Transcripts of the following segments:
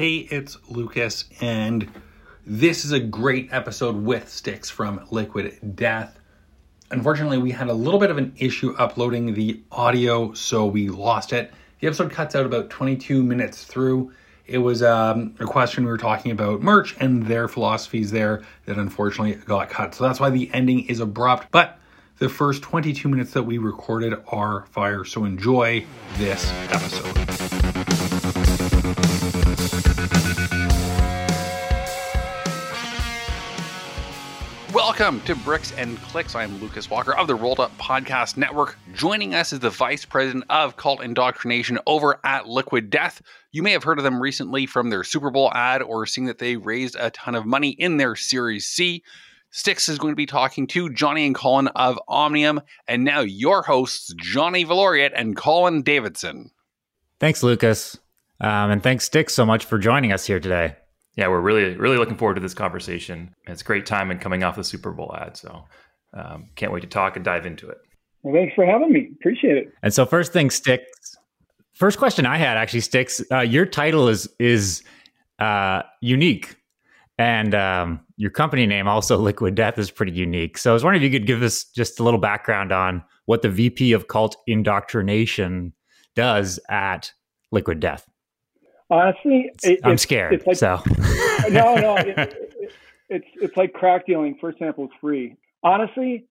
Hey, it's Lucas, and this is a great episode with Stix from Liquid Death. Unfortunately, we had a little bit of an issue uploading the audio, so we lost it. The episode cuts out about 22 minutes through. It was um, a question we were talking about merch and their philosophies there that unfortunately got cut. So that's why the ending is abrupt. But the first 22 minutes that we recorded are fire. So enjoy this episode. Welcome to Bricks and Clicks. I'm Lucas Walker of the Rolled Up Podcast Network. Joining us is the Vice President of Cult Indoctrination over at Liquid Death. You may have heard of them recently from their Super Bowl ad or seeing that they raised a ton of money in their Series C. Stix is going to be talking to Johnny and Colin of Omnium, and now your hosts, Johnny Valeriote and Colin Davidson. Thanks, Lucas. Um, and thanks, Stix, so much for joining us here today yeah, we're really really looking forward to this conversation. It's great time and coming off the Super Bowl ad, so um, can't wait to talk and dive into it. Well, thanks for having me. Appreciate it. And so, first thing, Stix. First question I had actually Stix. Uh, your title is is uh, unique, and um, your company name also Liquid Death is pretty unique. So I was wondering if you could give us just a little background on what the VP of Cult Indoctrination does at Liquid Death. Honestly, it, I'm scared. It's like, so no, no, it, it, it's it's like crack dealing. First sample is free. Honestly,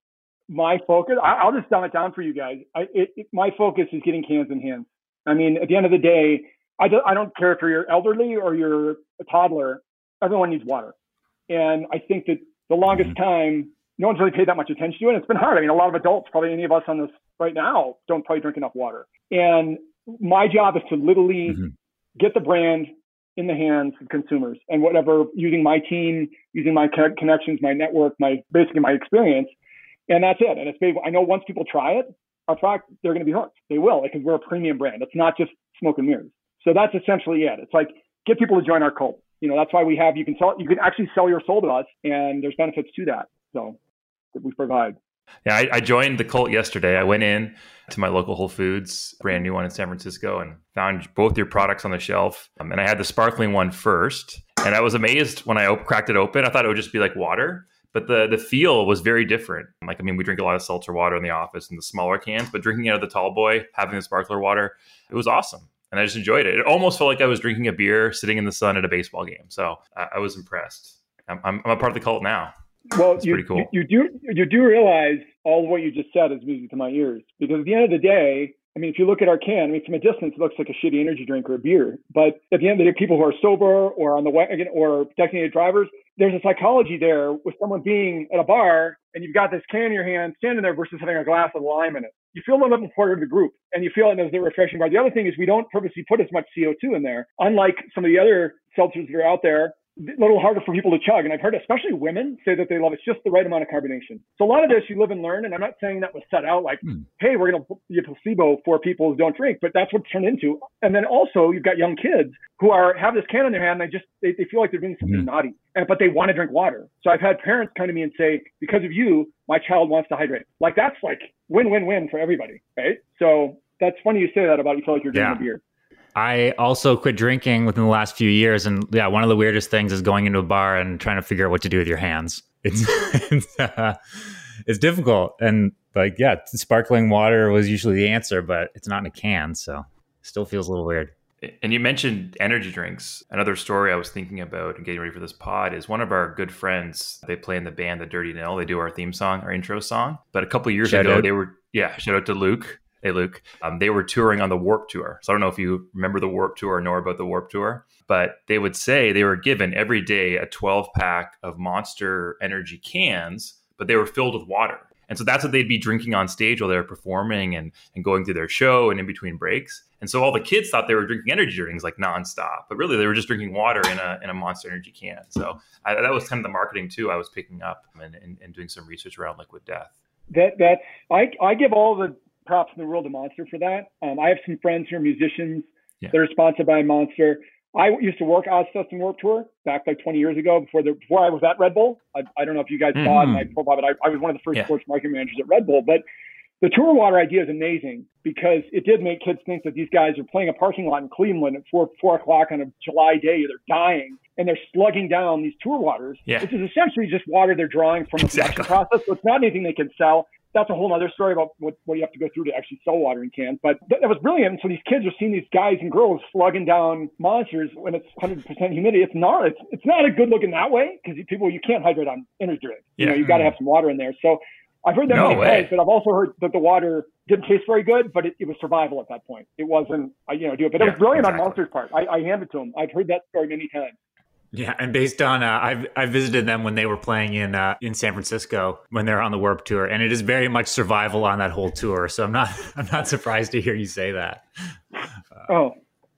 my focus. I, will just dumb it down for you guys. I, my focus is getting cans in hands. I mean, at the end of the day, I, do, I don't care if you're elderly or you're a toddler. Everyone needs water, and I think that the longest mm-hmm. time, no one's really paid that much attention to it. And it's been hard. I mean, a lot of adults, probably any of us on this right now, don't probably drink enough water. And my job is to literally mm-hmm get the brand in the hands of consumers and whatever using my team, using my connections, my network, my basically my experience, and that's it. And it's big. I know once people try it, our product they're going to be hooked. They will because we're a premium brand. It's not just smoke and mirrors. So that's essentially it. It's like get people to join our cult. You know, that's why we have you can sell you can actually sell your soul to us, and there's benefits to that. So that we provide. Yeah, I, I, joined the cult yesterday. I went in to my local Whole Foods, brand new one in San Francisco, and found both your products on the shelf. Um, and I had the sparkling one first, and I was amazed when I op- cracked it open. I thought it would just be like water, but the the feel was very different. Like, I mean, we drink a lot of seltzer water in the office in the smaller cans, but drinking out of the tall boy, having the sparkler water, it was awesome. And I just enjoyed it. It almost felt like I was drinking a beer sitting in the sun at a baseball game. So I, I was impressed. I'm, I'm, I'm a part of the cult now. Well, you, cool. you, you, do you do realize all of what you just said is music to my ears because at the end of the day, I mean, if you look at our can, I mean, from a distance, it looks like a shitty energy drink or a beer. But at the end of the day, people who are sober or on the wagon or designated drivers, there's a psychology there with someone being at a bar and you've got this can in your hand standing there versus having a glass of lime in it. You feel a little bit part of the group and you feel it as a refreshing bar. The other thing is we don't purposely put as much CO2 in there, unlike some of the other seltzers that are out there a little harder for people to chug. And I've heard especially women say that they love. It's just the right amount of carbonation. So a lot of this you live and learn. And I'm not saying that was set out like, mm. hey, we're going to be a placebo for people who don't drink, but that's what turned into. And then also you've got young kids who are have this can in their hand. And they just they, they feel like they're doing something mm. naughty, and, but they want to drink water. So I've had parents come to me and say, because of you, my child wants to hydrate. Like that's like win win win for everybody, right? So that's funny you say that about you feel like you're drinking yeah. a beer. I also quit drinking within the last few years, and yeah, one of the weirdest things is going into a bar and trying to figure out what to do with your hands. It's it's, uh, it's difficult, and like yeah, sparkling water was usually the answer, but it's not in a can, so still feels a little weird. And you mentioned energy drinks. Another story I was thinking about and getting ready for this pod is one of our good friends. They play in the band The Dirty Nil. They do our theme song, our intro song. But a couple years shout ago, out. they were yeah. Shout out to Luke. Hey, Luke. Um, they were touring on the Warp Tour. So I don't know if you remember the Warp Tour or know about the Warp Tour, but they would say they were given every day a 12 pack of Monster Energy cans, but they were filled with water. And so that's what they'd be drinking on stage while they were performing and, and going through their show and in between breaks. And so all the kids thought they were drinking energy drinks like nonstop, but really they were just drinking water in a, in a Monster Energy can. So I, that was kind of the marketing too I was picking up and, and, and doing some research around liquid death. That that's I, I give all the props in the world of Monster for that. Um, I have some friends who are musicians yeah. that are sponsored by Monster. I used to work Ozzfest and Warp Tour back like 20 years ago before the, before I was at Red Bull. I, I don't know if you guys mm-hmm. saw my profile, but I, I was one of the first yeah. sports marketing managers at Red Bull. But the tour water idea is amazing because it did make kids think that these guys are playing a parking lot in Cleveland at four four o'clock on a July day. They're dying and they're slugging down these tour waters, yeah. which is essentially just water they're drawing from exactly. the production process. So it's not anything they can sell. That's a whole other story about what, what you have to go through to actually sell watering cans. But that, that was brilliant. So these kids are seeing these guys and girls slugging down monsters when it's 100% humidity. It's not. It's, it's not a good looking that way because people you can't hydrate on energy drink. You yeah. know, you got to have some water in there. So I've heard that no many times, but I've also heard that the water didn't taste very good, but it, it was survival at that point. It wasn't, uh, you know, do it. But yeah, it was brilliant exactly. on Monster's part. I, I hand it to him. I've heard that story many times. Yeah, and based on uh, I've I visited them when they were playing in uh, in San Francisco when they're on the Warp Tour, and it is very much survival on that whole tour. So I'm not I'm not surprised to hear you say that. Uh, oh,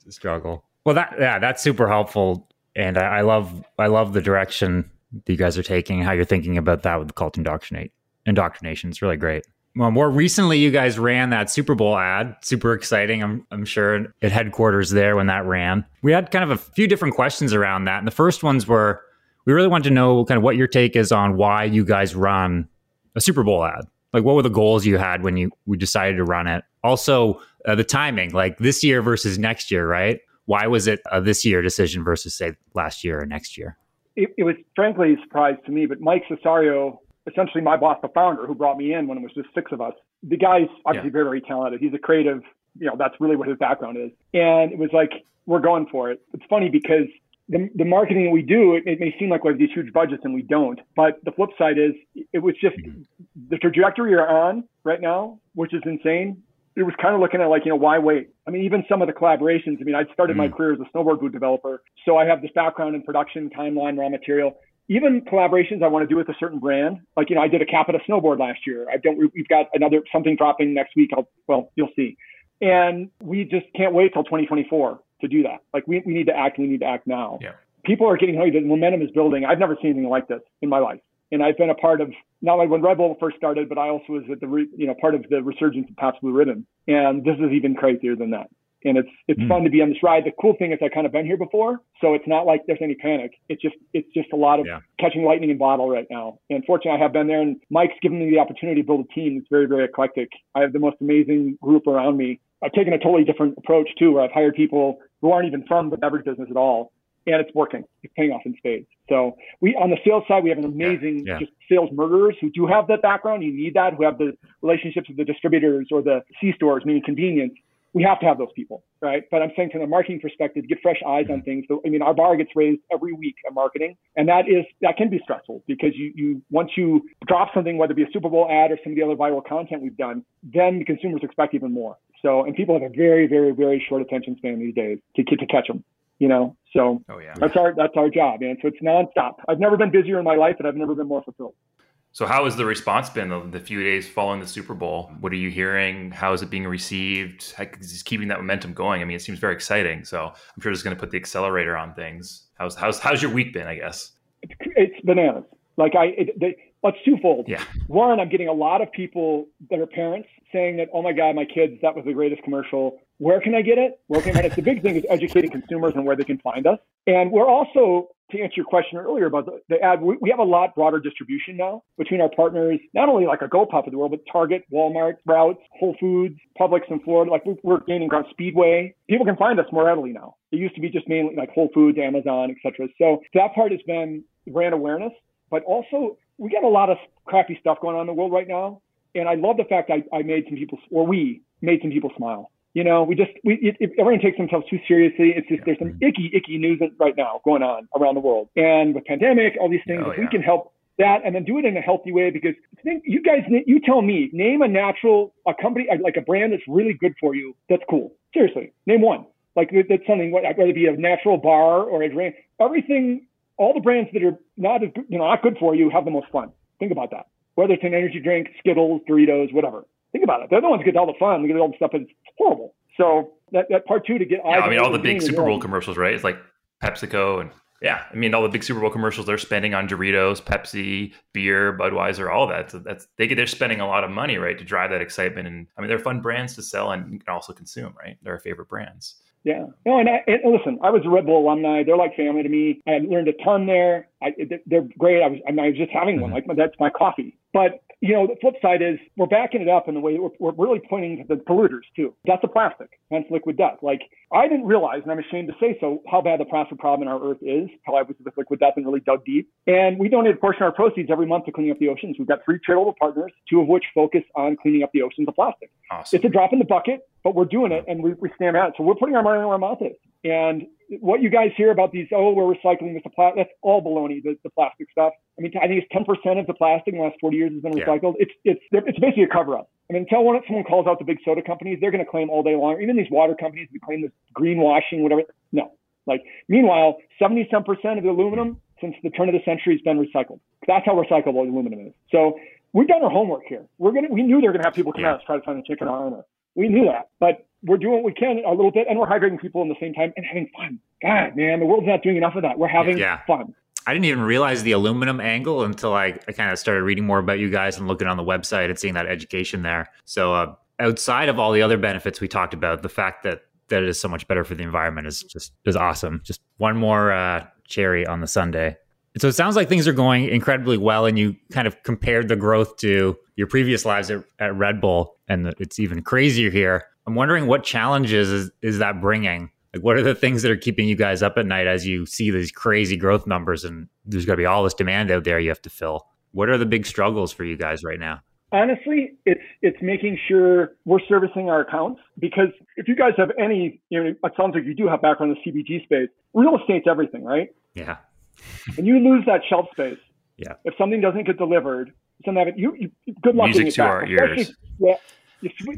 struggle. Well, that yeah, that's super helpful, and I, I love I love the direction that you guys are taking, how you're thinking about that with the cult indoctrinate indoctrination. It's really great. Well, more recently, you guys ran that Super Bowl ad. Super exciting. I'm, I'm sure at headquarters there when that ran. We had kind of a few different questions around that. And the first ones were we really wanted to know kind of what your take is on why you guys run a Super Bowl ad. Like, what were the goals you had when you we decided to run it? Also, uh, the timing, like this year versus next year, right? Why was it a this year decision versus, say, last year or next year? It, it was frankly a surprise to me, but Mike Cessario essentially my boss, the founder, who brought me in when it was just six of us. The guy's obviously yeah. very, very talented. He's a creative, you know, that's really what his background is. And it was like, we're going for it. It's funny because the, the marketing that we do, it, it may seem like we have these huge budgets and we don't. But the flip side is it was just mm-hmm. the trajectory you're on right now, which is insane. It was kind of looking at like, you know, why wait? I mean, even some of the collaborations. I mean, I started mm-hmm. my career as a snowboard boot developer. So I have this background in production, timeline, raw material even collaborations I want to do with a certain brand. Like, you know, I did a Capita snowboard last year. I don't, we've got another something dropping next week. I'll, well, you'll see. And we just can't wait till 2024 to do that. Like we, we need to act. We need to act now. Yeah. People are getting hungry. The momentum is building. I've never seen anything like this in my life. And I've been a part of not only when Red Bull first started, but I also was at the, you know, part of the resurgence of Pabst Blue Ribbon. And this is even crazier than that and it's it's mm. fun to be on this ride. The cool thing is I kind of been here before, so it's not like there's any panic. It's just it's just a lot of yeah. catching lightning in bottle right now. And fortunately, I have been there, and Mike's given me the opportunity to build a team that's very very eclectic. I have the most amazing group around me. I've taken a totally different approach too, where I've hired people who aren't even from the beverage business at all, and it's working. It's paying off in spades. So we on the sales side, we have an amazing yeah. Yeah. just sales murderers who do have that background. You need that. Who have the relationships with the distributors or the C stores, meaning convenience we have to have those people, right? But I'm saying from a marketing perspective, get fresh eyes on mm-hmm. things. So I mean, our bar gets raised every week on marketing, and that is that can be stressful because you you once you drop something, whether it be a Super Bowl ad or some of the other viral content we've done, then the consumers expect even more. So and people have a very very very short attention span these days to to catch them, you know. So oh, yeah. that's our that's our job, man. So it's nonstop. I've never been busier in my life, and I've never been more fulfilled. So, how has the response been the, the, few days following the Super Bowl? What are you hearing? How is it being received? How, is keeping that momentum going? I mean, it seems very exciting. So, I'm sure it's going to put the accelerator on things. How's how's how's your week been? I guess it's bananas. Like I, it, they, it's twofold. Yeah. One, I'm getting a lot of people that are parents saying that, oh my God, my kids, that was the greatest commercial. Where can I get it? Where can I get it? The big thing is educating consumers on where they can find us. And we're also to answer your question earlier about the, the ad, we, we, have a lot broader distribution now between our partners, not only like a GoPuff of the world, but Target, Walmart, Sprouts, Whole Foods, Publix in Florida. Like we're gaining ground Speedway. People can find us more readily now. It used to be just mainly like Whole Foods, Amazon, etc. So that part has been brand awareness, but also we got a lot of crappy stuff going on in the world right now. And I love the fact I, I made some people, or we made some people smile. You know, we just we it, it, everyone takes themselves too seriously. It's just there's some icky icky news right now going on around the world, and with pandemic, all these things. Oh, if yeah. we can help that and then do it in a healthy way, because think, you guys, you tell me, name a natural a company like a brand that's really good for you. That's cool. Seriously, name one. Like that's something whether it be a natural bar or a drink. Everything, all the brands that are not as you know not good for you have the most fun. Think about that. Whether it's an energy drink, Skittles, Doritos, whatever. Think about it. They're the ones who get all the fun. They get all the stuff it's horrible. So that, that part two to get yeah, I mean, all the big Super Bowl commercials, right? It's like PepsiCo and yeah, I mean, all the big Super Bowl commercials they're spending on Doritos, Pepsi, beer, Budweiser, all that. So that's they get they're spending a lot of money, right, to drive that excitement. And I mean, they're fun brands to sell and also consume, right? They're our favorite brands. Yeah. No, and, I, and listen, I was a Red Bull alumni. They're like family to me. I learned a ton there. I, they're great. I was, I, mean, I was just having one. Mm-hmm. Like that's my coffee. But you know, the flip side is we're backing it up in the way we're, we're really pointing to the polluters too. That's the plastic, hence liquid death. Like I didn't realize, and I'm ashamed to say so, how bad the plastic problem in our earth is. How I was with liquid death and really dug deep. And we donate a portion of our proceeds every month to cleaning up the oceans. We've got three charitable partners, two of which focus on cleaning up the oceans of plastic. Awesome. It's a drop in the bucket, but we're doing it and we, we stand out. So we're putting our money where our mouth is. And what you guys hear about these, oh, we're recycling the plastic, that's all baloney, the, the plastic stuff. I mean, I think it's 10% of the plastic in the last 40 years has been recycled. Yeah. It's, it's, it's basically a cover up. I mean, until someone calls out the big soda companies, they're going to claim all day long. Even these water companies, we claim this greenwashing, whatever. No. Like, meanwhile, 70 some percent of the aluminum since the turn of the century has been recycled. That's how recyclable aluminum is. So we've done our homework here. We're gonna, we knew they were going to have people come yeah. out and try to find a chicken armor. We knew that, but we're doing what we can a little bit, and we're hydrating people in the same time and having fun. God, man, the world's not doing enough of that. We're having yeah. fun. I didn't even realize the aluminum angle until I, I kind of started reading more about you guys and looking on the website and seeing that education there. So, uh, outside of all the other benefits we talked about, the fact that that it is so much better for the environment is just is awesome. Just one more uh, cherry on the sundae. So it sounds like things are going incredibly well, and you kind of compared the growth to your previous lives at, at Red Bull, and it's even crazier here. I'm wondering what challenges is, is that bringing? Like, what are the things that are keeping you guys up at night as you see these crazy growth numbers and there's going to be all this demand out there you have to fill? What are the big struggles for you guys right now? Honestly, it's it's making sure we're servicing our accounts because if you guys have any, you know, it sounds like you do have background in the CPG space. Real estate's everything, right? Yeah. and you lose that shelf space. Yeah. If something doesn't get delivered, something you, you good luck Music to our ears. Yeah,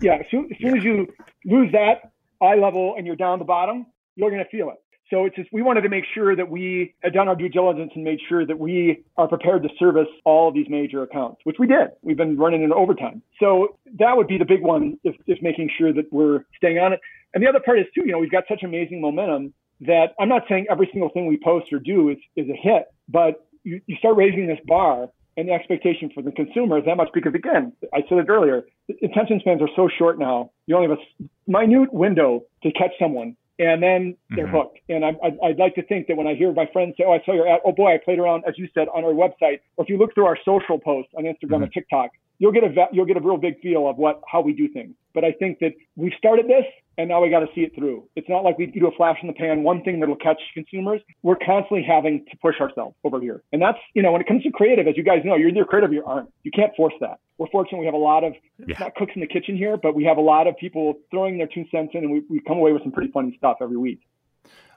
yeah, as soon, as, soon as you lose that eye level and you're down the bottom, you're going to feel it. So it's just we wanted to make sure that we had done our due diligence and made sure that we are prepared to service all of these major accounts, which we did. We've been running in overtime. So that would be the big one, is making sure that we're staying on it. And the other part is too, you know, we've got such amazing momentum that I'm not saying every single thing we post or do is, is a hit, but you, you start raising this bar and the expectation for the consumer is that much because again, I said it earlier, attention spans are so short now. You only have a minute window to catch someone and then they're mm-hmm. hooked. And I, I, would like to think that when I hear my friends say, "Oh, I saw your ad," oh boy, I played around, as you said, on our website, or if you look through our social posts on Instagram mm-hmm. and TikTok, you'll get a you'll get a real big feel of what how we do things. But I think that we've started this, and now we got to see it through. It's not like we do a flash in the pan, one thing that'll catch consumers. We're constantly having to push ourselves over here, and that's you know when it comes to creative, as you guys know, you're either creative or you aren't. You can't force that. We're fortunate we have a lot of yeah. not cooks in the kitchen here, but we have a lot of people throwing their two cents in, and we, we come away with some pretty funny stuff every week.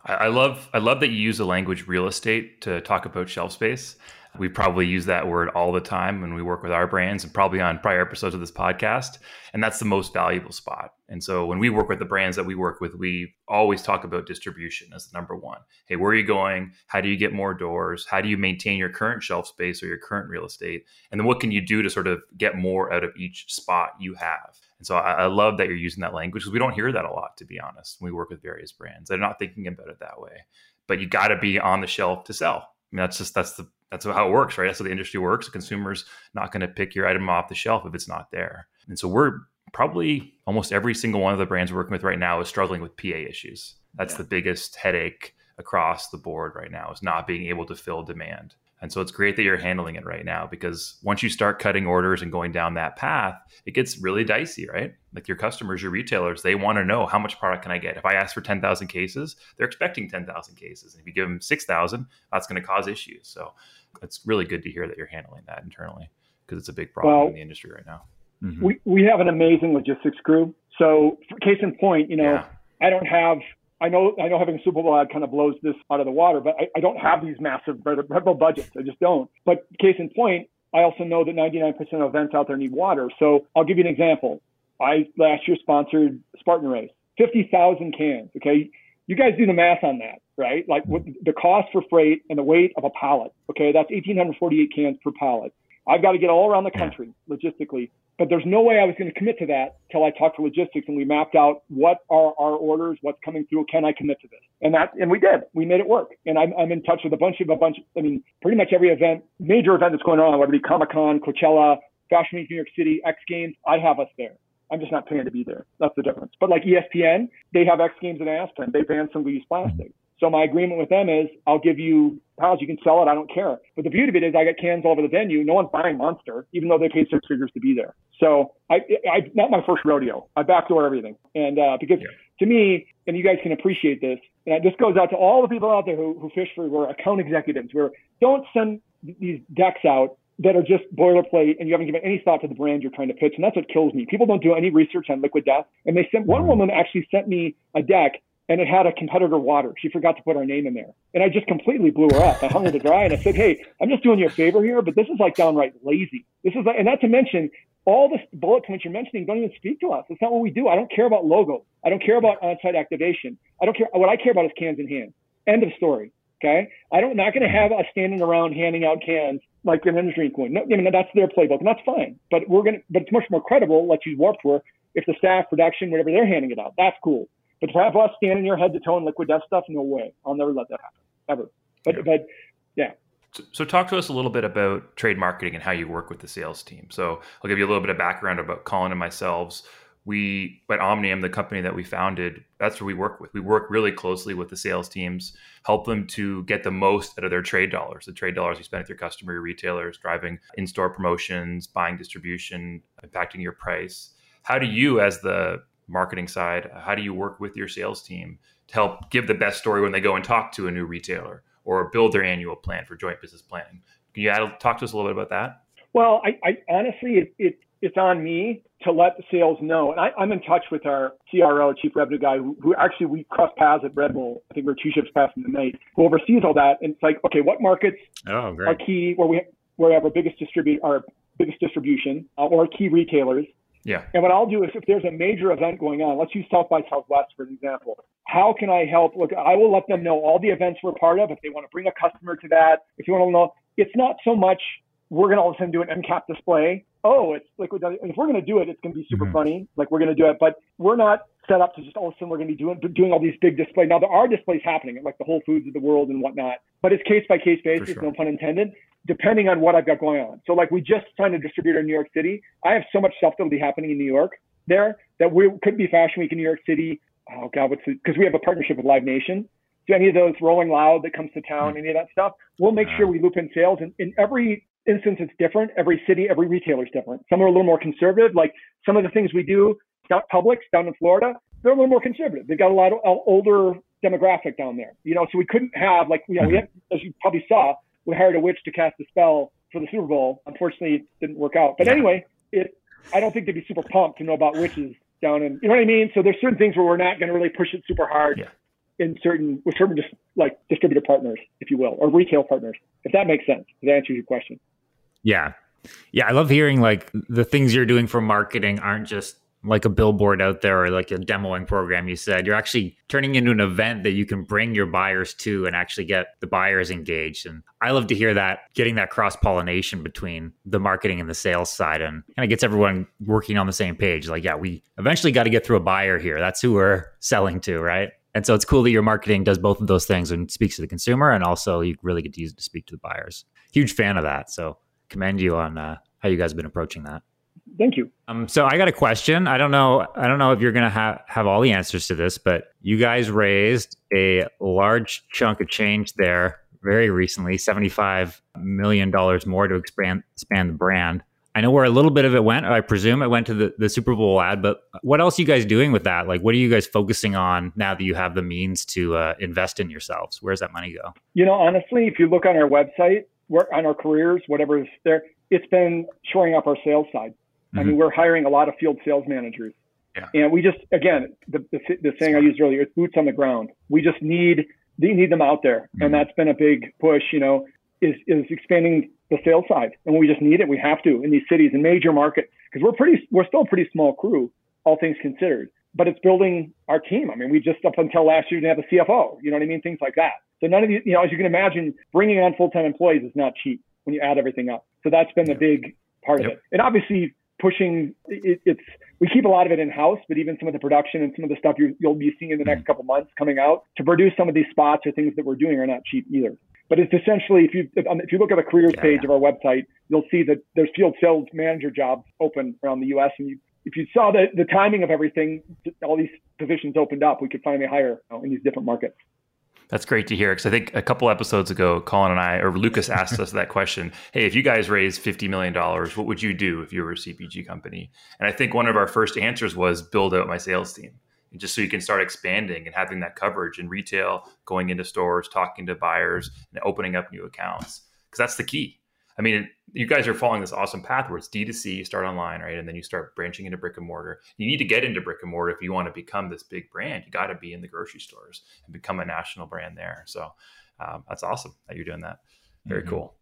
I love I love that you use the language real estate to talk about shelf space. We probably use that word all the time when we work with our brands and probably on prior episodes of this podcast. And that's the most valuable spot. And so when we work with the brands that we work with, we always talk about distribution as the number one. Hey, where are you going? How do you get more doors? How do you maintain your current shelf space or your current real estate? And then what can you do to sort of get more out of each spot you have? And so I, I love that you're using that language because we don't hear that a lot, to be honest. When we work with various brands, they're not thinking about it that way. But you got to be on the shelf to sell. I mean, that's just that's the that's how it works, right? That's how the industry works. The consumer's not going to pick your item off the shelf if it's not there. And so we're probably almost every single one of the brands we're working with right now is struggling with PA issues. That's yeah. the biggest headache across the board right now is not being able to fill demand. And so it's great that you're handling it right now because once you start cutting orders and going down that path, it gets really dicey, right? Like your customers, your retailers, they want to know how much product can I get? If I ask for 10,000 cases, they're expecting 10,000 cases. And if you give them 6,000, that's going to cause issues. So it's really good to hear that you're handling that internally because it's a big problem well, in the industry right now. Mm-hmm. We, we have an amazing logistics crew. So case in point, you know, yeah. I don't have I know I know having a Super Bowl ad kind of blows this out of the water, but I, I don't have these massive Red Bull budgets. I just don't. But case in point, I also know that 99% of events out there need water. So I'll give you an example. I last year sponsored Spartan Race, 50,000 cans. Okay, you guys do the math on that, right? Like the cost for freight and the weight of a pallet. Okay, that's 1,848 cans per pallet. I've got to get all around the country logistically. But there's no way I was going to commit to that till I talked to logistics and we mapped out what are our orders, what's coming through, can I commit to this? And that, and we did. We made it work. And I'm, I'm in touch with a bunch of a bunch. I mean, pretty much every event, major event that's going on, whether it be Comic Con, Coachella, Fashion Week, New York City, X Games, I have us there. I'm just not paying to be there. That's the difference. But like ESPN, they have X Games in Aspen. They ban single-use plastic. So my agreement with them is I'll give you pounds, you can sell it, I don't care. But the beauty of it is I got cans all over the venue. No one's buying Monster, even though they paid six figures to be there. So I, I not my first rodeo. I backdoor everything. And uh, because yeah. to me, and you guys can appreciate this, and this goes out to all the people out there who, who fish for were account executives, where don't send these decks out that are just boilerplate and you haven't given any thought to the brand you're trying to pitch. And that's what kills me. People don't do any research on liquid death. And they sent one woman actually sent me a deck and it had a competitor water. She forgot to put our name in there. And I just completely blew her up. I hung her to dry and I said, Hey, I'm just doing you a favor here, but this is like downright lazy. This is like, and not to mention all the bullet points you're mentioning don't even speak to us. It's not what we do. I don't care about logos. I don't care about on-site activation. I don't care. What I care about is cans in hand. End of story. Okay. I don't, not going to have us standing around handing out cans like an energy drink would. No, I mean, that's their playbook and that's fine, but we're going to, but it's much more credible. Let's use Warped Tour if the staff, production, whatever they're handing it out. That's cool. But to have us standing here head to toe in liquid death stuff, no way. I'll never let that happen ever. But, yeah. but yeah. So, so, talk to us a little bit about trade marketing and how you work with the sales team. So I'll give you a little bit of background about Colin and myself. We at Omnium, the company that we founded, that's where we work with. We work really closely with the sales teams, help them to get the most out of their trade dollars. The trade dollars you spend with your customer, your retailers, driving in-store promotions, buying distribution, impacting your price. How do you, as the marketing side, how do you work with your sales team to help give the best story when they go and talk to a new retailer or build their annual plan for joint business planning? Can you add, talk to us a little bit about that? Well, I, I honestly, it, it, it's on me to let the sales know. And I, am in touch with our CRO, chief revenue guy, who, who, actually we cross paths at Red Bull. I think we're two ships passing the night, who oversees all that. And it's like, okay, what markets oh, are key where we where we have our biggest distribute our biggest distribution uh, or key retailers? Yeah. And what I'll do is if there's a major event going on, let's use South by Southwest for an example. How can I help? Look, I will let them know all the events we're part of. If they want to bring a customer to that, if you want to know, it's not so much we're going to all of a sudden do an end cap display. Oh, it's like if we're going to do it, it's going to be super mm-hmm. funny. Like we're going to do it, but we're not set up to just all of a sudden we're going to be doing doing all these big displays. Now there are displays happening at like the Whole Foods of the world and whatnot, but it's case by case basis, sure. no pun intended, depending on what I've got going on. So like we just signed a distributor in New York City. I have so much stuff that will be happening in New York there that we could be Fashion Week in New York City. Oh God, what's because we have a partnership with Live Nation. So any of those Rolling Loud that comes to town, mm-hmm. any of that stuff, we'll make sure we loop in sales. And in every instance, it's different. Every city, every retailer is different. Some are a little more conservative. Like some of the things we do, Publix down in Florida, they're a little more conservative. They've got a lot of uh, older demographic down there. You know, so we couldn't have like you know, we had, mm-hmm. as you probably saw, we hired a witch to cast a spell for the Super Bowl. Unfortunately, it didn't work out. But anyway, it I don't think they'd be super pumped to know about witches down in you know what I mean. So there's certain things where we're not going to really push it super hard. Yeah. In certain, with certain just like distributor partners, if you will, or retail partners, if that makes sense. If that answers your question. Yeah, yeah, I love hearing like the things you're doing for marketing aren't just like a billboard out there or like a demoing program you said you're actually turning into an event that you can bring your buyers to and actually get the buyers engaged. And i love to hear that getting that cross pollination between the marketing and the sales side and kind of gets everyone working on the same page. Like yeah we eventually got to get through a buyer here. That's who we're selling to right? And so it's cool that your marketing does both of those things and speaks to the consumer and also you really get to use it to speak to the buyers. Huge fan of that. So commend you on uh, how you guys have been approaching that Thank you. Um, so I got a question. I don't know. I don't know if you're going to have have all the answers to this, but you guys raised a large chunk of change there very recently, seventy five million dollars more to expand expand the brand. I know where a little bit of it went. I presume it went to the, the Super Bowl ad, but what else are you guys doing with that? Like, what are you guys focusing on now that you have the means to uh, invest in yourselves? Where's that money go? You know, honestly, if you look on our website, work on our careers, whatever is there, it's been shoring up our sales side. Mm-hmm. I mean, we're hiring a lot of field sales managers. Yeah. And we just, again, the, the, the saying I used earlier, it's boots on the ground. We just need, we need them out there. Mm-hmm. And that's been a big push, you know, is, is expanding the sales side. And we just need it. We have to in these cities and major markets because we're pretty, we're still a pretty small crew, all things considered. But it's building our team. I mean, we just up until last year didn't have a CFO. You know what I mean? Things like that. So none of these, you know, as you can imagine, bringing on full-time employees is not cheap when you add everything up. So that's been the big part yep. of it. And obviously, pushing it, it's we keep a lot of it in house, but even some of the production and some of the stuff you will be seeing in the next mm-hmm. couple months coming out to produce some of these spots or things that we're doing are not cheap either. But it's essentially if you if you look at the careers yeah, page yeah. of our website, you'll see that there's field sales manager jobs open around the U.S. and you, if you saw the, the timing of everything, all these positions opened up, we could finally hire you know, in these different markets. That's great to hear because I think a couple episodes ago, Colin and I, or Lucas asked us that question Hey, if you guys raised $50 million, what would you do if you were a CPG company? And I think one of our first answers was build out my sales team. just so you can start expanding and having that coverage in retail, going into stores, talking to buyers, and opening up new accounts. Because that's the key. I mean, you guys are following this awesome path where it's D2C, you start online, right? And then you start branching into brick and mortar. You need to get into brick and mortar if you want to become this big brand. You got to be in the grocery stores and become a national brand there. So um, that's awesome that you're doing that. Very mm-hmm. cool.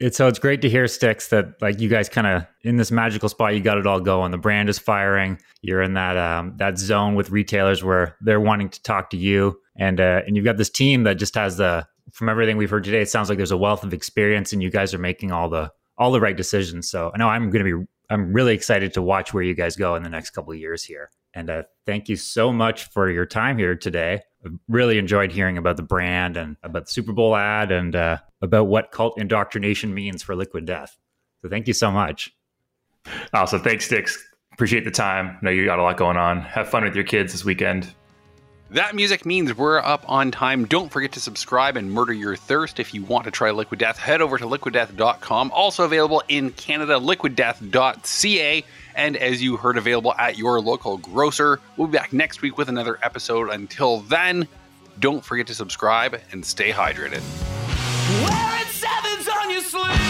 It's so it's great to hear Stix that like you guys kind of in this magical spot you got it all going. The brand is firing. You're in that um, that zone with retailers where they're wanting to talk to you, and uh, and you've got this team that just has the from everything we've heard today, it sounds like there's a wealth of experience, and you guys are making all the all the right decisions. So I know I'm going to be I'm really excited to watch where you guys go in the next couple of years here. And uh, thank you so much for your time here today. I really enjoyed hearing about the brand and about the Super Bowl ad and uh, about what cult indoctrination means for Liquid Death. So thank you so much. Awesome. Thanks, Stix. Appreciate the time. I know you got a lot going on. Have fun with your kids this weekend. That music means we're up on time. Don't forget to subscribe and murder your thirst. If you want to try Liquid Death, head over to liquiddeath.com. Also available in Canada, liquiddeath.ca. And as you heard, available at your local grocer. We'll be back next week with another episode. Until then, don't forget to subscribe and stay hydrated. Wearing sevens on your sleeve.